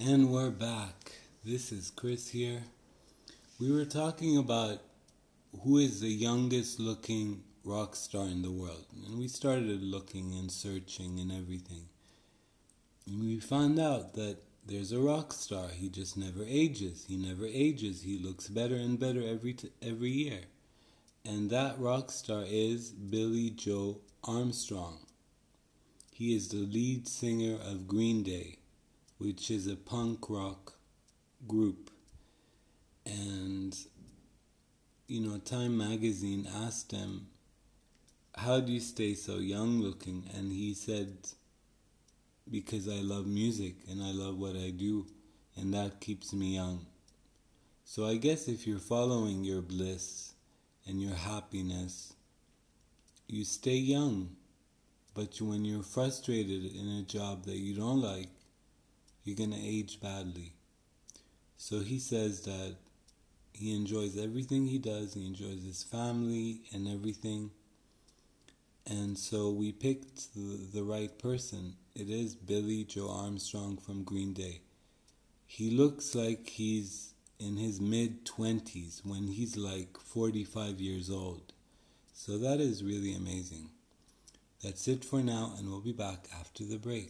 And we're back. This is Chris here. We were talking about who is the youngest looking rock star in the world. And we started looking and searching and everything. And we found out that there's a rock star. He just never ages. He never ages. He looks better and better every t- every year. And that rock star is Billie Joe Armstrong. He is the lead singer of Green Day which is a punk rock group. And, you know, Time magazine asked him, How do you stay so young looking? And he said, Because I love music and I love what I do, and that keeps me young. So I guess if you're following your bliss and your happiness, you stay young. But when you're frustrated in a job that you don't like, you're going to age badly. So he says that he enjoys everything he does, he enjoys his family and everything. And so we picked the, the right person. It is Billie Joe Armstrong from Green Day. He looks like he's in his mid 20s when he's like 45 years old. So that is really amazing. That's it for now, and we'll be back after the break.